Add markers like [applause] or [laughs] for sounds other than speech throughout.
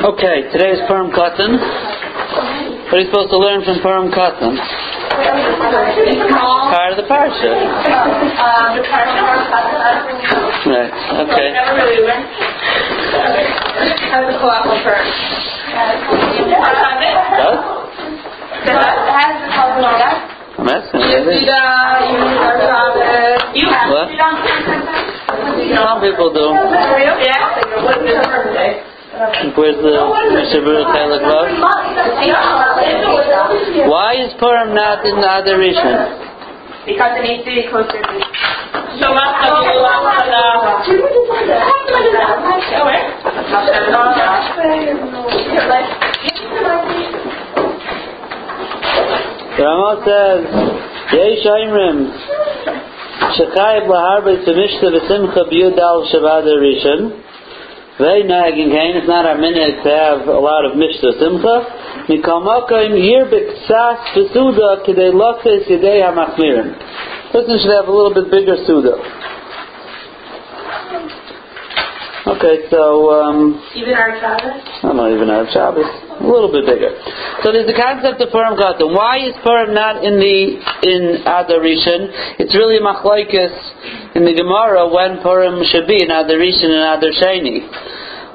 Okay, today is Purim Katan. What are you supposed to learn from Purim Katan? Part of the parsha. Right. Okay. Never really learned. How to co-op. Does? Has the color of that? I'm asking. you. You have What? Some people do. Yeah. What's the birthday? Where's the Shabbat Chalik Vav? Why is Purim not in the other adoration? Because it needs to be closer to. The Rama says, Yesh Aimrim, Shechayib Laharbe Tzemishta V'Simcha B'Yudal Shabbat Rishon. Very nagging kain. It's not our minute to have a lot of Mishta Simcha. Mikalmakayim Yir B'Ksas V'Suda K'dei Lakes Yedei HaMachmirim. Person should have a little bit bigger Suda. Okay, so, um, Even our Shabbos? I'm not even of Shabbos. A little bit bigger. So there's the concept of Purim Katan. Why is Purim not in the in Adar Rishon? It's really a machlaikis in the Gemara when Purim should be in Adar Rishon and Adar Sheni.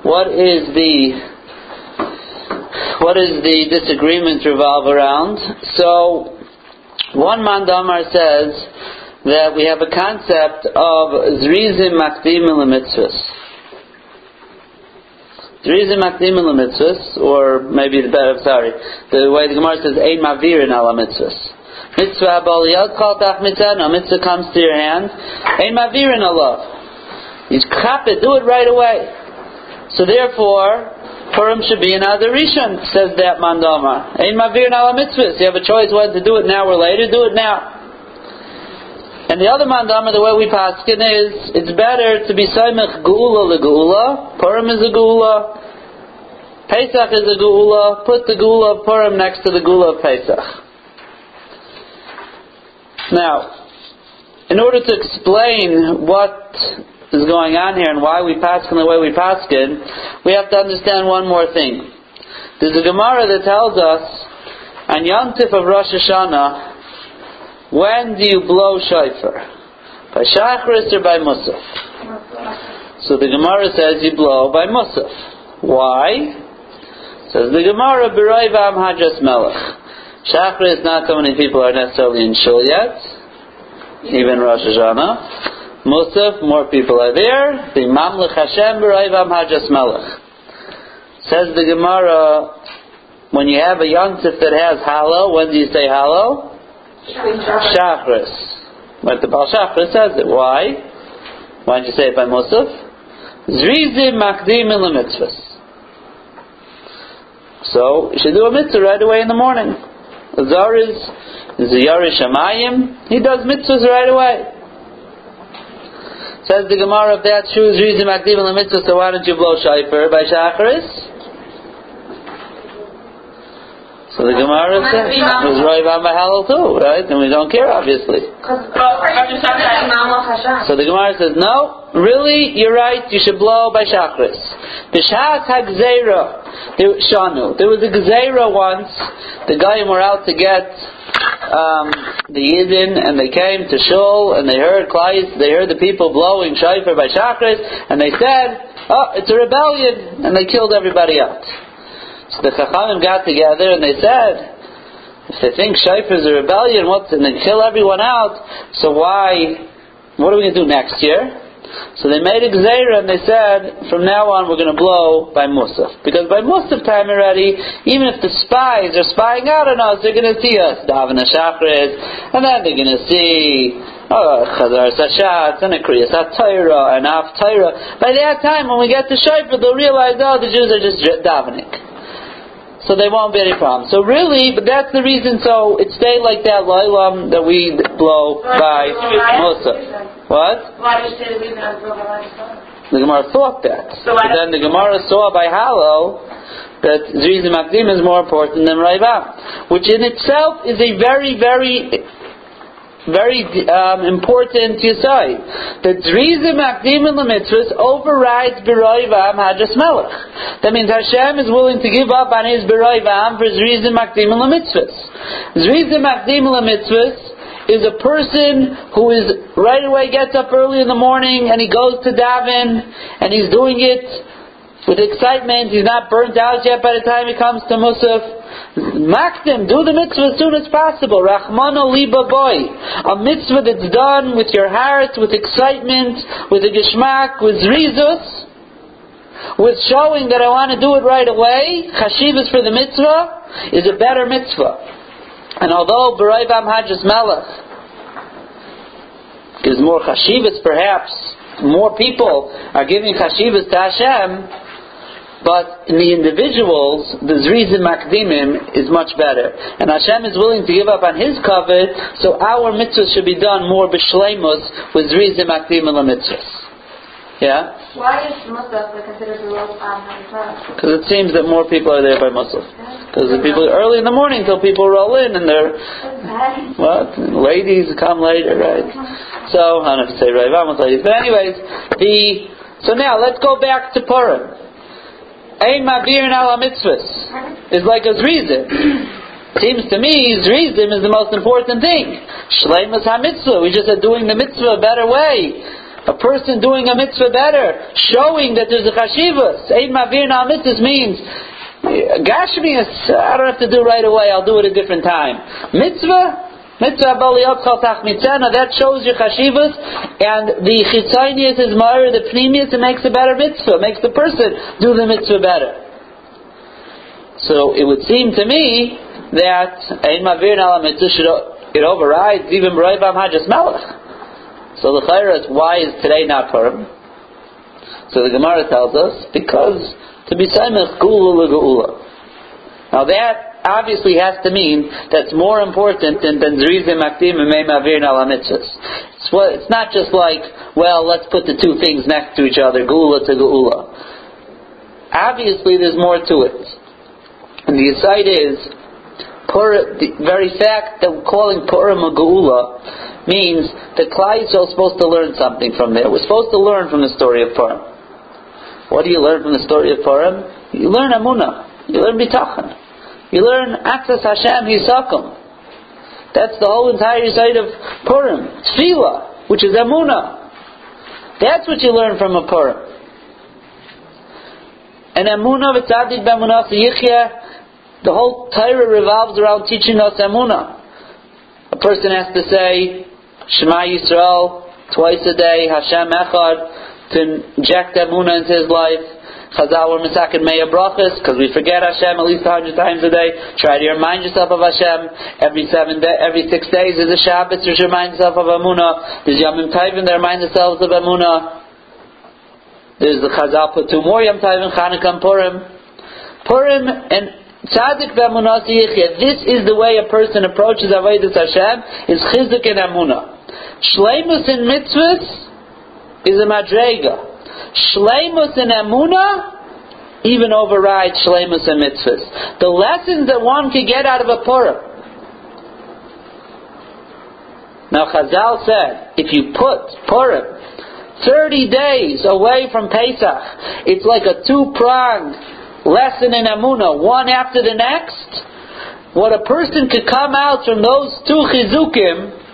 What is the what is the disagreement revolve around? So one Mandamar says that we have a concept of Zrizim Makdim Mitzvahs. Zrizim Makdim Mitzvahs, or maybe the better, sorry, the way the Gemara says, Ein Mavir in. Mitzvah Abal Yad Kal Tach Mitzvah, no mitzvah comes to your hand, Ein Mavir in Allah. You chop it, do it right away. So therefore, Purim should be an Adar Rishon, says that Mandama. Ein Mavir in Ala Mitzvahs. You have a choice whether to do it now or later, do it now. And the other mandama, the way we paskin is, it's better to be saimach geula legula. Purim is a geula. Pesach is a geula. Put the geula of Purim next to the geula of Pesach. Now, in order to explain what is going on here and why we paskin the way we paskin, we have to understand one more thing. There's a Gemara that tells us on Yom Tif of Rosh Hashanah, when do you blow shofar? By Shachris or by Musaf? So the Gemara says you blow by Musaf. Why? Says the Gemara, B'raivam Hajas Melech. Shachris, not so many people are necessarily in Shul yet, even Rosh Hashanah. Musaf, more people are there. The Mamlech Hashem B'raivam Hajas Melech. Says the Gemara, when you have a yontif that has hallow, when do you say hallow? Shachris. But the Baal Shachris says it. Why? Why don't you say it by Musaf? Zrizim makdim in the mitzvahs. So, you should do a mitzvah right away in the morning. Azar is, is a Yarish Shamayim. He does mitzvahs right away. Says the Gemara, if that's true, Zrizim makdim in the mitzvah, so why don't you blow shayfer by Shachris? So the Gemara says, it was Roy Halal too, right? And we don't care, obviously. So the Gemara says, no, really, you're right, you should blow by Shachris. B'shat ha'gzeira, there- shanu. There was a gzeira once, the guy were out to get um, the Yidden, and they came to Shul, and they heard Klais, they heard the people blowing shofar by Shachris, and they said, oh, it's a rebellion, and they killed everybody out. So the Chachamim got together and they said, if they think Shofar is a rebellion, what's and they kill everyone out, so why, what are we going to do next year? So they made a and they said, from now on we're going to blow by Musaf. Because by Musaf time already, even if the spies are spying out on us, they're going to see us, Davin Shachris, and then they're going to see oh, Chazar Sashat, and a Kriyas HaTorah, and Af. By that time, when we get to Shofar, they'll realize, oh, the Jews are just davening so they won't be any problem. So really, but that's the reason. So it stayed like that loilam that we blow by Musaf. What? The Gemara thought that. So but then the Gemara saw by Hallow that Zriz Makdim is more important than Raivam, which in itself is a very, very very um, important yisai. The Drizim Akdim in the mitzvahs overrides Beroivam Hajas Melech. That means Hashem is willing to give up on his Beroivam for Drizim Akdim in the mitzvahs. Drizim Akdim in the is a person who is right away gets up early in the morning and he goes to daven and he's doing it with excitement. He's not burnt out yet by the time he comes to Musaf. Makdim, do the mitzvah as soon as possible. Rahmana liba boy. A mitzvah that's done with your heart, with excitement, with a geshmak, with rizus, with showing that I want to do it right away. Chashivas for the mitzvah is a better mitzvah. And although B'Raivam Hajjas Melech gives more chashivas, perhaps more people are giving chashivas to Hashem, but in the individuals, the Zrizim Makdimim is much better. And Hashem is willing to give up on His covet, so our mitzvahs should be done more b'shleimus with Zrizim Makdimim mitzvahs. Yeah? Why is Musaf considered the on Because it seems that more people are there by Musaf. Because the people early in the morning till people roll in and they're what ladies come later, right? So I don't have to say right. But anyways, the so now let's go back to Purim. Ein mavir ala mitzvahs is like a zrizim. [clears throat] Seems to me zrizim is the most important thing. Shleimus ha-mitzvah. We just are doing the mitzvah a better way a person doing a mitzvah better, showing that there's a chashivas. Ein mavir na mitzvahs means Gashmias, I don't have to do right away. I'll do it a different time. Mitzvah, mitzvah baliyot. That shows your chashivas, and the chitzonius is more the pneumius. It makes a better mitzvah. Makes the person do the mitzvah better. So it would seem to me that ein mavir na mitzvah it overrides even b'roivam hajas melech. So the chayra is why is today not Purim? So the Gemara tells us because to be Saimach Gula Geula. Now that obviously has to mean that's more important than Zrizim Akdim and Mavir Nalamitzvahs. It's it's not just like well let's put the two things next to each other Gula to Geula. Obviously there's more to it, and the aside is. Pur, the very fact that calling Purim a Geula means that Yisrael is supposed to learn something from there. We're supposed to learn from the story of Purim. What do you learn from the story of Purim? You learn Amunah. You learn Bitachon. You learn Atzas Hashem Yisakum. That's the whole entire side of Purim. Tefillah, which is Amunah. That's what you learn from a Purim. And Amunah v'tzadik b'amunah yichya, the whole Torah revolves around teaching us Amunah. A person has to say, Shema Yisrael twice a day, Hashem Echad, to inject Emunah into his life. Chazal were Misakin Meya Brachas, because we forget Hashem at least a hundred times a day. Try to remind yourself of Hashem every seven day, every six days. There's a Shabbat to remind yourself of Emunah. There's Yom Tovim that remind themselves of Emunah. There's the Chazal put two more Yom Tovim, Chanukah and Purim. Purim and Tzadik v'amunah This is the way a person approaches Avodah Hashem, is chizuk and amunah. Shleimus in mitzvahs is a madrega. Shleimus and Amuna even override Shleimus and mitzvahs. The lessons that one can get out of a Purim. Now Chazal said, if you put Purim 30 days away from Pesach, it's like a two-pronged lesson in Amuna, one after the next. What a person could come out from those two chizukim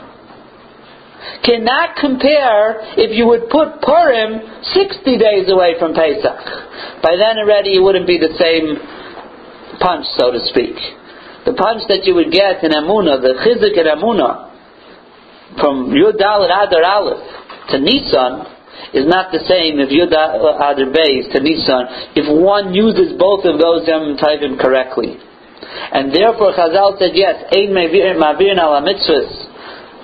cannot compare if you would put Purim 60 days away from Pesach. By then already it wouldn't be the same punch, so to speak. The punch that you would get in Amunah, the Chizik in Amunah, from Yud Dalet Adar Aleph to Nisan, is not the same if Yud Adar Beis to Nisan, if one uses both of those Yom correctly. And therefore Chazal said, yes, Ein Mavir Ala Mitzvahs,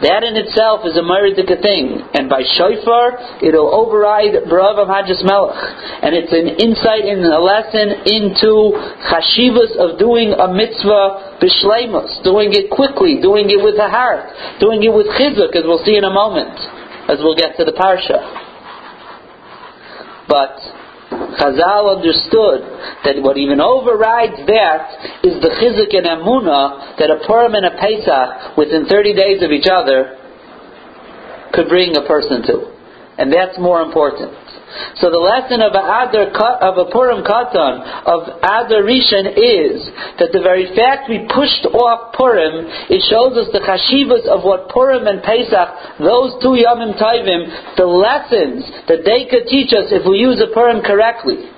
that in itself is a meridika thing, and by shofar it'll override Barav of Hajjus Melech, and it's an insight and a lesson into chashivas of doing a mitzvah b'shleimus, doing it quickly, doing it with a heart, doing it with chizuk, as we'll see in a moment, as we'll get to the parsha. But Chazal understood that what even overrides that is the chizuk and emuna that a Purim and a Pesach within 30 days of each other could bring a person to. And that's more important. So the lesson of a Adar, of a Purim Katan, of Adar Rishon is that the very fact we pushed off Purim, it shows us the chashivas of what Purim and Pesach, those two Yomim Taivim, the lessons that they could teach us if we use a Purim correctly.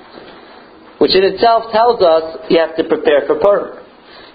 Which in itself tells us you have to prepare for Purim.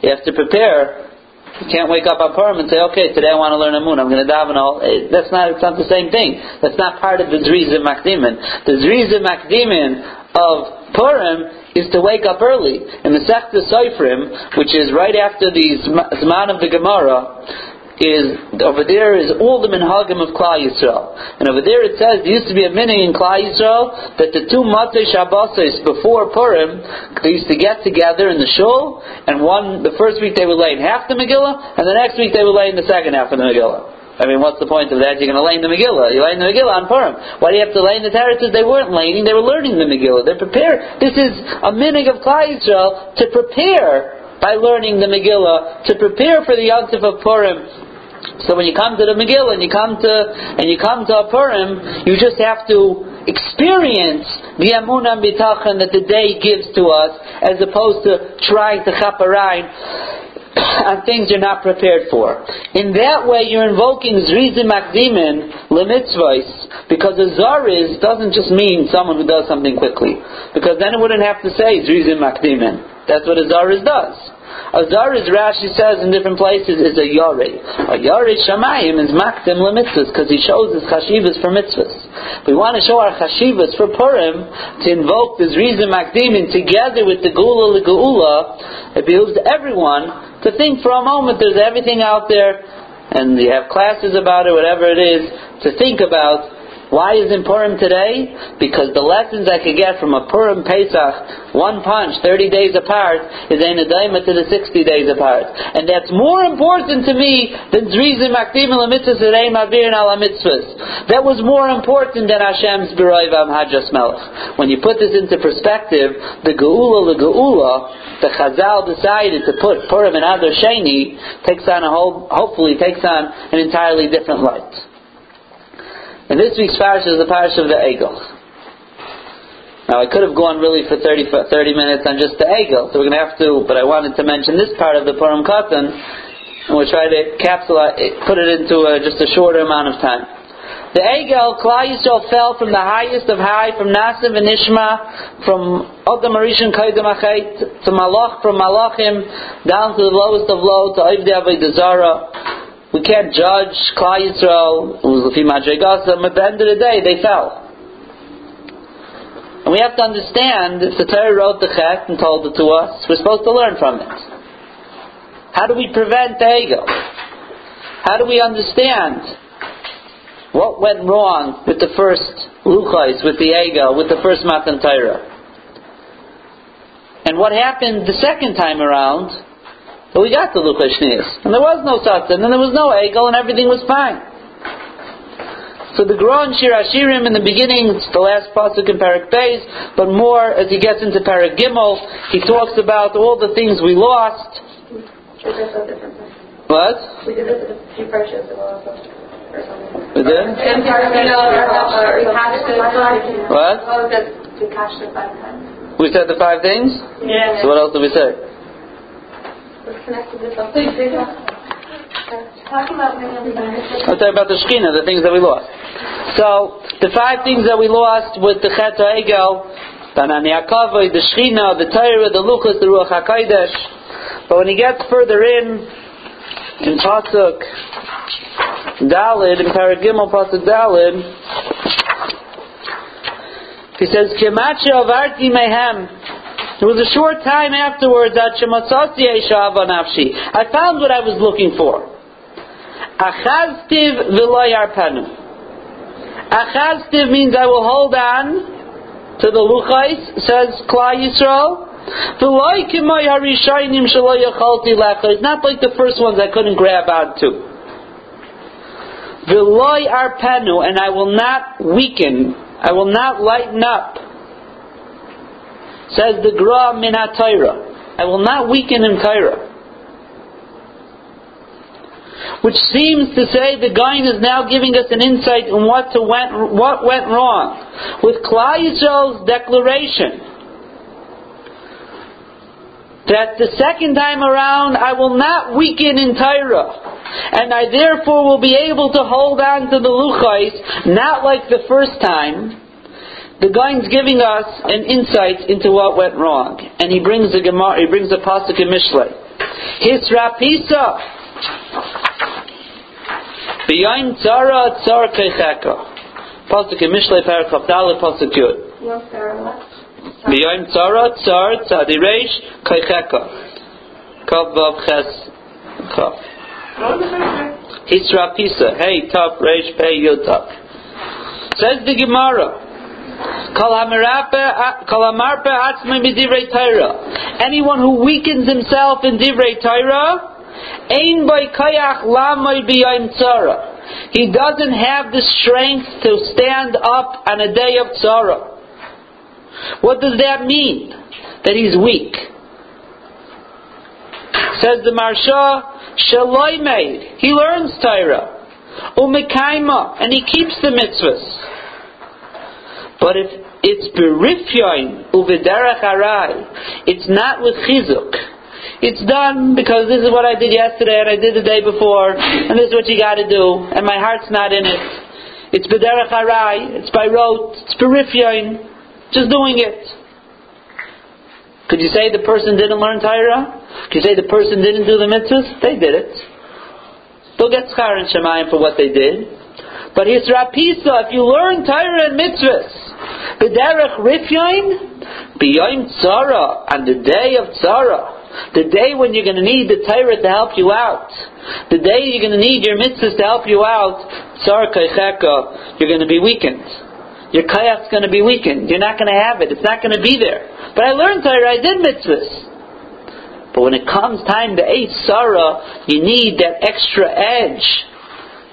You have to prepare you can't wake up on Purim and say, okay, today I want to learn Amun. I'm going to daven all. Eh, that's not, it's not the same thing. That's not part of the Zriza Makdimin. The Zriza Makdimin of Purim is to wake up early. In the Sechta Seifrim, which is right after the Zman of the Gemara, is over there is all the minhagim of Klal Yisrael, and over there it says there used to be a minhag in Klal Yisrael that the two Matzei Shabbosos before Purim they used to get together in the shul, and one the first week they would lay in half the Megillah, and the next week they would lay in the second half of the Megillah. I mean, what's the point of that? You're going to lay in the Megillah. You lay in the Megillah on Purim. Why do you have to lay in the terraces? They weren't laying; they were learning the Megillah. They're prepared. This is a minhag of Klal Yisrael to prepare by learning the Megillah, to prepare for the Yontif of Purim, so when you come to the Megillah and you come to and you come to a Purim, you just have to experience the Amunah Bitachon that the day gives to us, as opposed to trying to chaparine [coughs] on things you're not prepared for. In that way, you're invoking Zrizim Makdimin Lemitzvahs, because a Zariz doesn't just mean someone who does something quickly, because then it wouldn't have to say Zrizim Makdimin. That's what a Zariz does. A Zariz, Rashi says in different places, is a Yori. A Yori Shamayim is Makdim Lemitzvahs, because he shows his Chashivas for mitzvahs. We want to show our Chashivas for Purim to invoke this reason Makdimin together with the Gula Geula. It behooves everyone to think for a moment there's everything out there, and you have classes about it, whatever it is, to think about why is it Purim today? Because the lessons I could get from a Purim Pesach, one punch, 30 days apart, is a Nadaima to the 60 days apart. And that's more important to me than Zrizim Akdim Lamitzvahs Reim Avir Ala Mitzvahs. That was more important than Hashem's Beroivam Hajjas Melech. When you put this into perspective, the Geula, the Geula, the Chazal decided to put Purim and Adar Sheni takes on a whole, hopefully takes on an entirely different light. And this week's parish is the parish of the Egel. Now I could have gone really for 30, 30 minutes on just the Egel, so we're going to have to, but I wanted to mention this part of the Purim Katan, and we'll try to capsulize, put it into a, just a shorter amount of time. The Egel, Klal Yisrael fell from the highest of high, from Nasim and Ishma, from Adam Arishan Kaidam Achait, to Malach, from Malachim, down to the lowest of low, to Ivdi Avodah Zarah. Can't judge Klal Yisrael, who's Lefi Madregasa, at the end of the day, they fell. And we have to understand, if the Torah wrote the Chet and told it to us, we're supposed to learn from it. How do we prevent the ego? How do we understand what went wrong with the first Luchais, with the ego, with the first Matan Torah? And what happened the second time around but we got the Luchashnias. And there was no Satan, and there was no Egel, and everything was fine. So the Gron Shir Ashirim in the beginning, it's the last pasuk in Parak Beis, but more as he gets into Parak Gimel, he talks about all the things we lost. What? We did this a few parishes ago. We did? What? We said the five things? Yeah. So what else did we say? Connected with something. Talk about the Shekhinah, the things that we lost. So, the five things that we lost with the Chet HaEgel, the Anani the Shekhinah, the Torah, the Luchas, the Ruach HaKodesh. But when he gets further in, in Pasuk Dalid, in Paragimel Pasuk Dalid, he says, Kemachi avarti mehem, it was a short time afterwards that nafshi. I found what I was looking for. Achaztiv v'loyarpanu. Achaztiv means I will hold on to the luchais, says Klal Yisrael. It's not like the first ones I couldn't grab onto. V'loy arpenu, and I will not weaken, I will not lighten up Says the Gra Minat I will not weaken in Torah. which seems to say the Gaon is now giving us an insight in what, to went, what went wrong with Klal Yisrael's declaration that the second time around I will not weaken in Torah, and I therefore will be able to hold on to the luchais, not like the first time. The Gaon's giving us an insight into what went wrong, and he brings a Gemara, he brings a pasuk in Mishlei. Hisrapisa, b'yain tzara tzar keicheka. Pasuk in Mishlei Parakaf Dalet Pasuk Yud. No, Sarah, what? B'yom tzara tzar tzadi reish kaicheka. Kav vav ches kav. Hisra pisa. Hey tav reish pei yud tav. Says the Gemara. Anyone who weakens himself in divrei Torah, ein by kayach b'yom tzara. He doesn't have the strength to stand up on a day of tzara. What does that mean? That he's weak. Says the Maharsha, Shaloi made. He learns Torah. Umekaima, and he keeps the mitzvahs. But if it's berifyoin uviderach arai, it's not with chizuk. It's done because this is what I did yesterday and I did the day before, and this is what you got to do, and my heart's not in it. It's bederach arai. It's by rote. It's berifyoin. Just doing it. Could you say the person didn't learn Torah? Could you say the person didn't do the mitzvahs? They did it. They'll get schar and shemayim for what they did. But his rapisa, if you learn Torah and mitzvahs, b'derech rifyain, b'yoim tzara, on the day of tzara, the day when you're going to need the Torah to help you out, the day you're going to need your mitzvahs to help you out, tzara kaicheka, you're going to be weakened your kayach's going to be weakened. You're not going to have it. It's not going to be there. But I learned Torah. I did mitzvahs. But when it comes time to eat Sarah, you need that extra edge.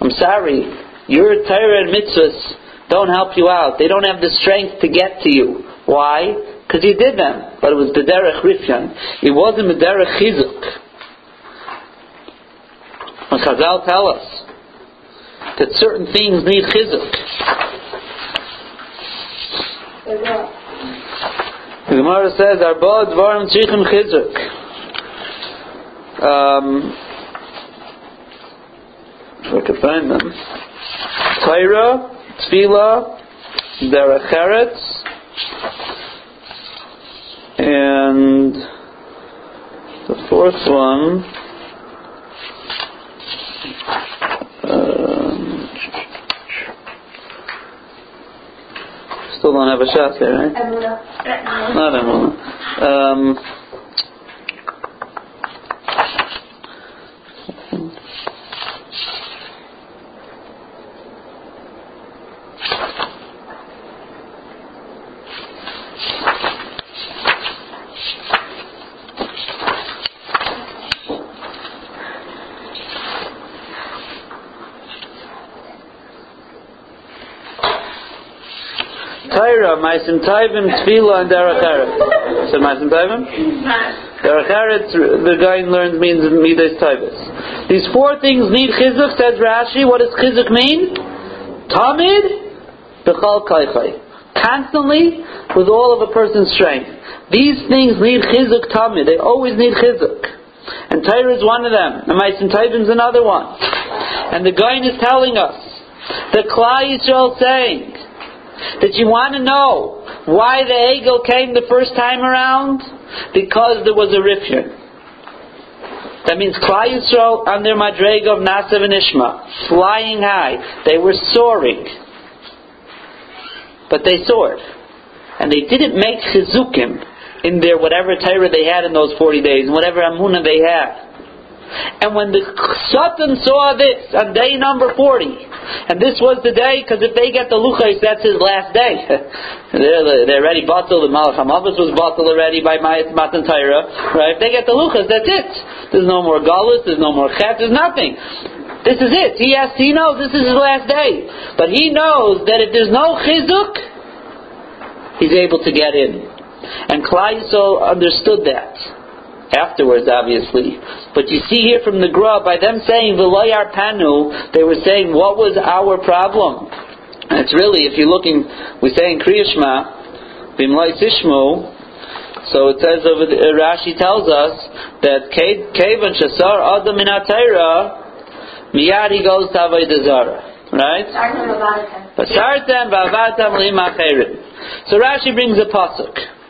I'm sorry. Your Torah and mitzvahs don't help you out. They don't have the strength to get to you. Why? Because you did them. But it was B'derech Rifyan. It wasn't B'derech Chizuk. When Chazal tell us that certain things need Chizuk. The Gemara says, "Arba dvarim tzrichim chizuk." Um, if I could find them, Torah, Tefillah, Derech Eretz, and the fourth one. Um, still don't have a shot there, right? Not Emuna. Um, Torah, Maisim Taivim, Tefillah, and Derech Eretz. So Maisim Taivim? Derech Eretz, the guy learns means Midas Taivus. These four things need chizuk, says Rashi. What does chizuk mean? Tamid, b'chal kaichai. Constantly, with all of a person's strength. These things need chizuk tamid. They always need chizuk. And Torah is one of them. And Maisim Taivim is another one. And the guy is telling us that Klal Yisrael saying, that you want to know why the Egel came the first time around? Because there was a rifyun. That means Klal Yisrael under their madrega of Nasav and Ishma, flying high. They were soaring. But they soared. And they didn't make chizukim in their whatever Torah they had in those 40 days, whatever Amunah they had. And when the Satan saw this on day number 40, and this was the day, because if they get the Luchais, that's his last day. [laughs] they're, they're already bottled, the Malach HaMavis was bottled already by Matan Torah, right? If they get the Luchais, that's it. There's no more Galus, there's no more Chet, there's nothing. This is it. He has, he knows this is his last day. But he knows that if there's no Chizuk, he's able to get in. And Yisrael understood that. Afterwards, obviously. But you see here from the Gra, by them saying V'loyar Panu, they were saying, what was our problem? And it's really, if you're looking, we say in Kriyashma, Bimlai Tishmu, so it says over the, uh, Rashi tells us that Kavan Shasar Adam in Atayra, Miyad he goes to Avodah Zarah. Right? Basartem Vavatam Lima So Rashi brings a pasuk.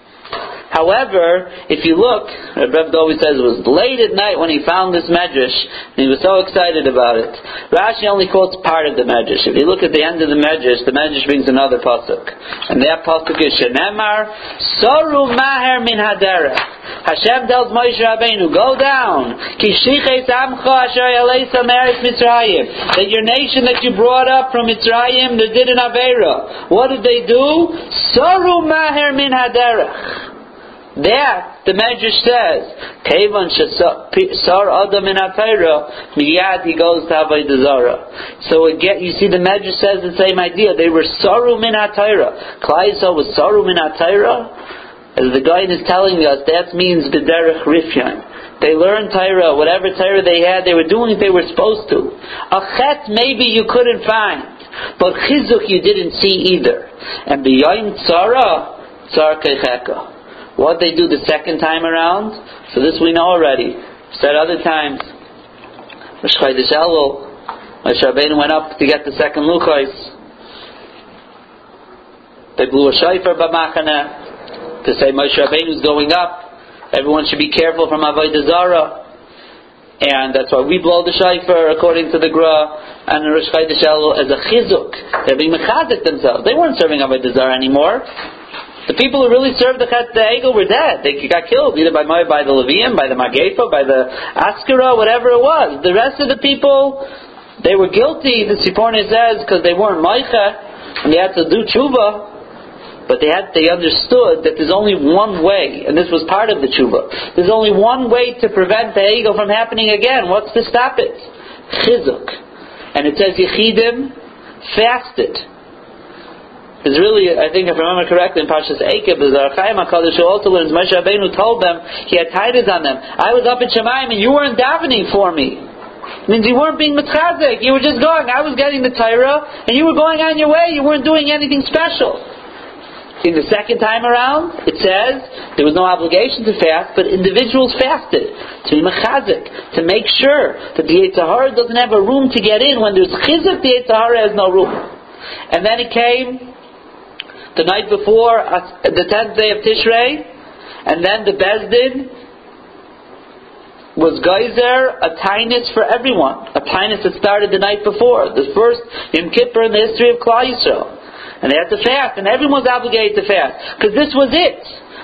However, if you look, Rebbe always says it was late at night when he found this medrash, and he was so excited about it. Rashi only quotes part of the medrash. If you look at the end of the medrash, the medrash brings another pasuk, and that pasuk is Shenemar Soru Maher Min Hadera. Hashem tells Moshe Rabbeinu, go down. That your nation that you brought up from Mitzrayim, they did an Avera. What did they do? Soru Maher Min Haderech. There, the Medrash says, Kevan sar adam in atayra, miyad he goes to avodah zara. So again, you see, the Medrash says the same idea. They were saru min atayra. Klaisa was saru min atayra. As the guy is telling us, that means b'derech rifyan. They learned Torah, whatever Torah they had, they were doing they were supposed to. A chet maybe you couldn't find, but chizuk you didn't see either. And beyond tzara, tzar kecheka. What they do the second time around? So this we know already. Said other times, Rosh Chodesh Moshe Rabbeinu went up to get the second Luchos. They blew a shofar b'machana to say Moshe Rabbeinu is going up. Everyone should be careful from Avodah Zarah. And that's why we blow the shofar according to the Gra and the Rosh Chodesh as a chizuk. They're being mechazik themselves. They weren't serving Avodah Zarah anymore. The people who really served the the Egel were dead. They got killed either by by the Levium, by the Magefa, by the Askara, whatever it was. The rest of the people, they were guilty, the Sforno says, because they weren't Maicha, and they had to do tshuva. But they had they understood that there's only one way, and this was part of the tshuva. There's only one way to prevent the Egel from happening again. What's to stop it? Chizuk. And it says Yechidim fasted. Is really, I think if I remember correctly, in Parshas Eikev, is our Chaim HaKadosh who also learns, Moshe Rabbeinu told them, he had tithes on them, I was up in Shemaim and you weren't davening for me. It means you weren't being mitchazik, you were just going. I was getting the Torah, and you were going on your way, you weren't doing anything special. In the second time around, it says there was no obligation to fast, but individuals fasted to be mechazik, to make sure that the Yitzhahara doesn't have a room to get in. When there's chizuk, the Yitzhahara has no room. And then it came the night before the tenth day of Tishrei, and then the Bezdin was geyser a tinus for everyone, a tinus that started the night before, the first Yom Kippur in the history of Klal Yisrael. And they had to fast, and everyone was obligated to fast, because this was it.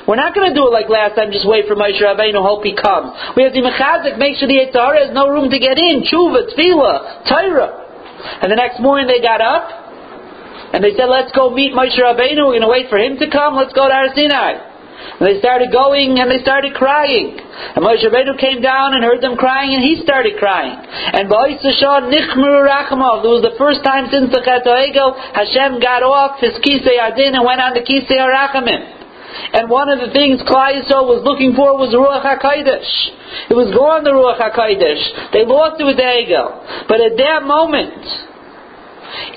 We're not going to do it like last time, just wait for Moshe Rabbeinu, hope he comes. We have to mechazik, make sure the Yitzhara has no room to get in, tshuva, tefillah, Torah. And the next morning they got up, and they said, let's go meet Moshe Rabbeinu. We're going to wait for him to come. Let's go to Har Sinai. And they started going and they started crying. And Moshe Rabbeinu came down and heard them crying and he started crying. And Nichmuru Rachamov, it was the first time since the Chet Hashem got off his Kisei Adin and went on the Kisei Arachamim. And one of the things Yisrael was looking for was Ruach HaKodesh. It was gone, the Ruach HaKodesh. They lost it with the Egel. But at that moment,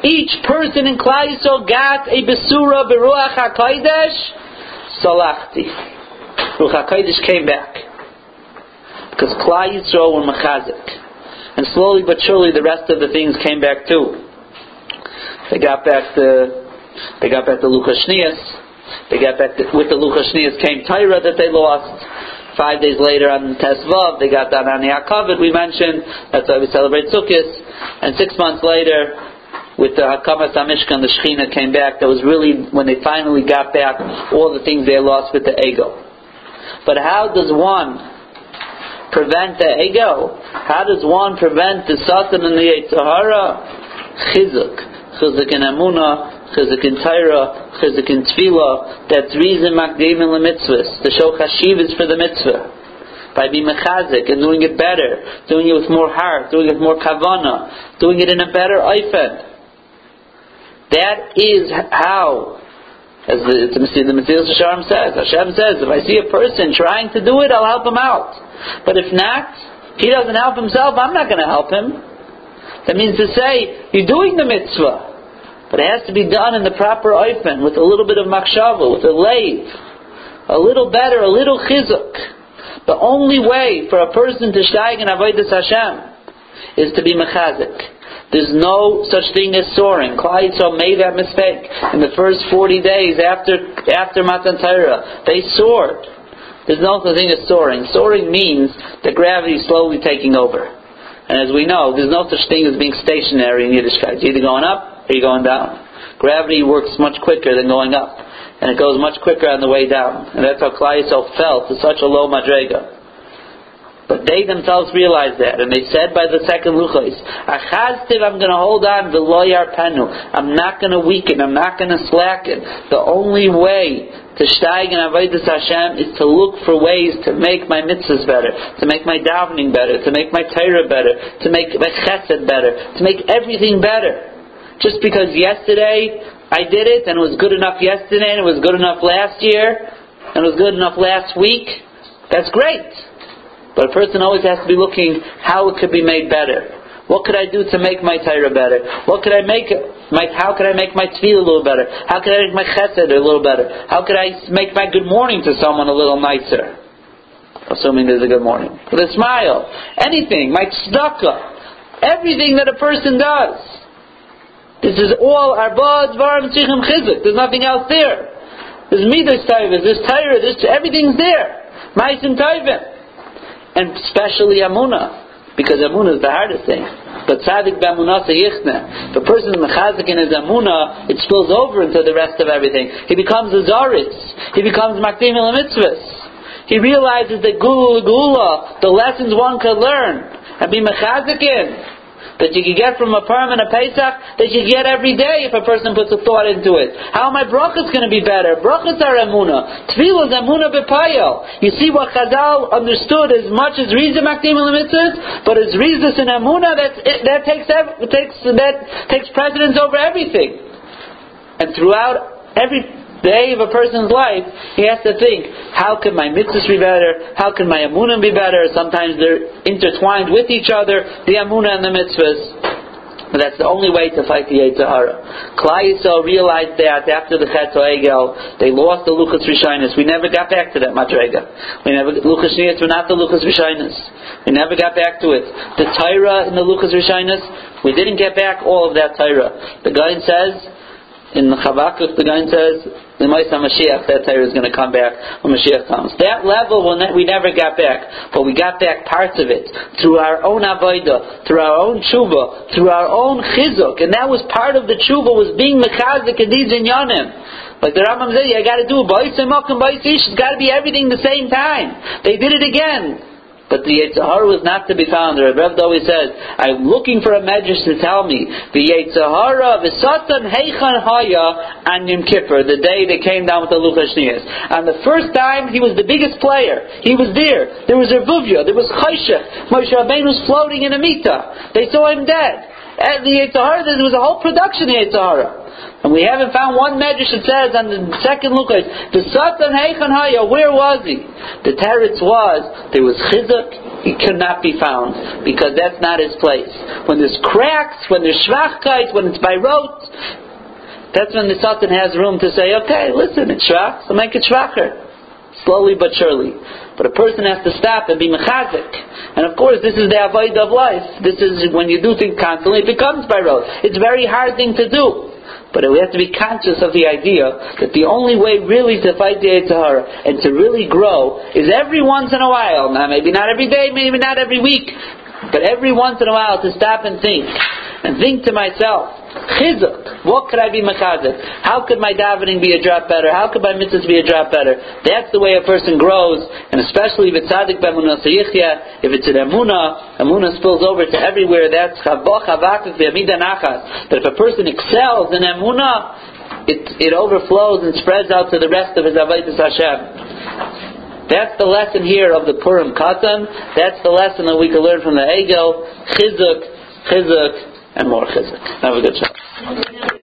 each person in Klal Yisrael got a besura beruach hakodesh. Salachti. Ruach hakodesh came back because Klal Yisrael were mechazik, and slowly but surely the rest of the things came back too. They got back the they got back the Luchashnias. They got back the, with the Luchashnias came Tyra that they lost. Five days later on Tesvav, they got that on the Yaakov we mentioned. That's why we celebrate Sukkot. And six months later, with the Hakamas HaMishkan, the Shechina came back. That was really when they finally got back all the things they lost with the ego. But how does one prevent the ego? How does one prevent the Satan and the Yitzhahara? Chizuk. Chizuk in Amunah, chizuk in Torah, chizuk in Tefillah. That's reason the mitzvahs. The show chashivas for the mitzvah by being mechazik and doing it better, doing it with more heart, doing it with more kavana, doing it in a better oifen. That is how As the, the Mesilas Yesharim says, Hashem says, if I see a person trying to do it, I'll help him out. But if not, he doesn't help himself, I'm not going to help him. That means to say, you're doing the mitzvah, but it has to be done in the proper oifen, with a little bit of makshava, with a lave, a little better, a little chizuk. The only way for a person to steig in avodas Hashem is to be mechazik. There's no such thing as soaring. Klal Yisrael made that mistake in the first 40 days after after Matan Torah. They soared. There's no such thing as soaring. Soaring means that gravity is slowly taking over. And as we know, there's no such thing as being stationary in Yiddishkeit. You're either going up or you're going down. Gravity works much quicker than going up. And it goes much quicker on the way down. And that's how Klal Yisrael fell to such a low madrega. But they themselves realized that, and they said by the second luchos, "Achaztiv, I'm going to hold on the loyar penu. I'm not going to weaken. I'm not going to slacken. The only way to steig in avodas Hashem is to look for ways to make my mitzvahs better, to make my davening better, to make my Torah better, to make my chesed better, to make everything better. Just because yesterday I did it and it was good enough yesterday and it was good enough last year and it was good enough last week, that's great. But a person always has to be looking how it could be made better. What could I do to make my Torah better? What could I make my, how could I make my tefillah a little better? How could I make my chesed a little better? How could I make my good morning to someone a little nicer? Assuming there's a good morning. With a smile. Anything. My tzedakah. Everything that a person does. This is all arba, dvarim, tzichim, chizuk. There's nothing else there. There's midas taiva, there's Torah, there's, everything's there. Maisim taivim and especially Amuna, because Amuna is the hardest thing. But Tzaddik B'Amunah Yichne. If a person is in his Amuna, it spills over into the rest of everything. He becomes a Zaris. He becomes Makdim El He realizes that Gula Gula, the lessons one could learn, and be Mechazik in that you can get from a Purim and a Pesach that you get every day if a person puts a thought into it. How my brachas going to be better? Brachas are emuna. Tefillah is emuna b'payel. You see what Chazal understood as much as Rizah Makdim mitzvahs, but as Rizah and emuna that that takes takes that takes precedence over everything. And throughout every day of a person's life, he has to think, how can my mitzvahs be better? How can my amunah be better? Sometimes they're intertwined with each other, the amunah and the mitzvahs. But that's the only way to fight the Yetzer Hara. Klal Yisrael realized that after the Chet Egel, they lost the Luchas Rishonis. We never got back to that Madrega. We never, Luchas Niyas were not the Luchas Rishonis. We never got back to it. The Torah in the Luchas Rishonis, we didn't get back all of that Torah. The guy says, in the Chavakuk, the guy says, the Maisa Mashiach, that Torah is going to come back when Mashiach comes. That level ne- we never got back, but we got back parts of it through our own avodah, through our own tshuva, through our own chizuk, and that was part of the tshuva was being mechazik and these inyanim. Like the Rambam said, I got to do bois and and bois It's got to be everything the same time. They did it again. But the Yetzer Hara was not to be found. The Rebbe always says, I'm looking for a medrash to tell me the the Satan Heichan Haya, and Yom Kippur, the day they came down with the Luchashnias. And the first time, he was the biggest player. He was there. There was Revuvia. There was Chayshech. Moshe Rabbeinu was floating in a mita. They saw him dead. At the Yetzer Hara, there was a whole production of Yetzer Hara. And we haven't found one medrash that says on the second Lukas, the Satan Heichan Haya, where was he? The teretz was, there was Chizuk, he could not be found, because that's not his place. When there's cracks, when there's Shvachkeit, when it's by rote, that's when the Satan has room to say, okay, listen, it's Shvach, so make it Shvacher. Slowly but surely. But a person has to stop and be mechazik. And of course, this is the avoid of life. This is when you do things constantly, it becomes by. It's a very hard thing to do. But we have to be conscious of the idea that the only way really to fight the Yetzer and to really grow is every once in a while, now maybe not every day, maybe not every week, but every once in a while to stop and think. And think to myself, chizuk, what could I be makazik? How could my davening be a drop better? How could my mitzvahs be a drop better? That's the way a person grows, and especially if it's tzaddik b'emunah if it's an emunah, emunah spills over to everywhere, that's chavoch havakuk v'amida nachas. If a person excels in emunah, it, it overflows and spreads out to the rest of his avodas Hashem. That's the lesson here of the Purim Katan. That's the lesson that we can learn from the Egel, Chizuk, Chizuk, and more chizuk. Have a good shot.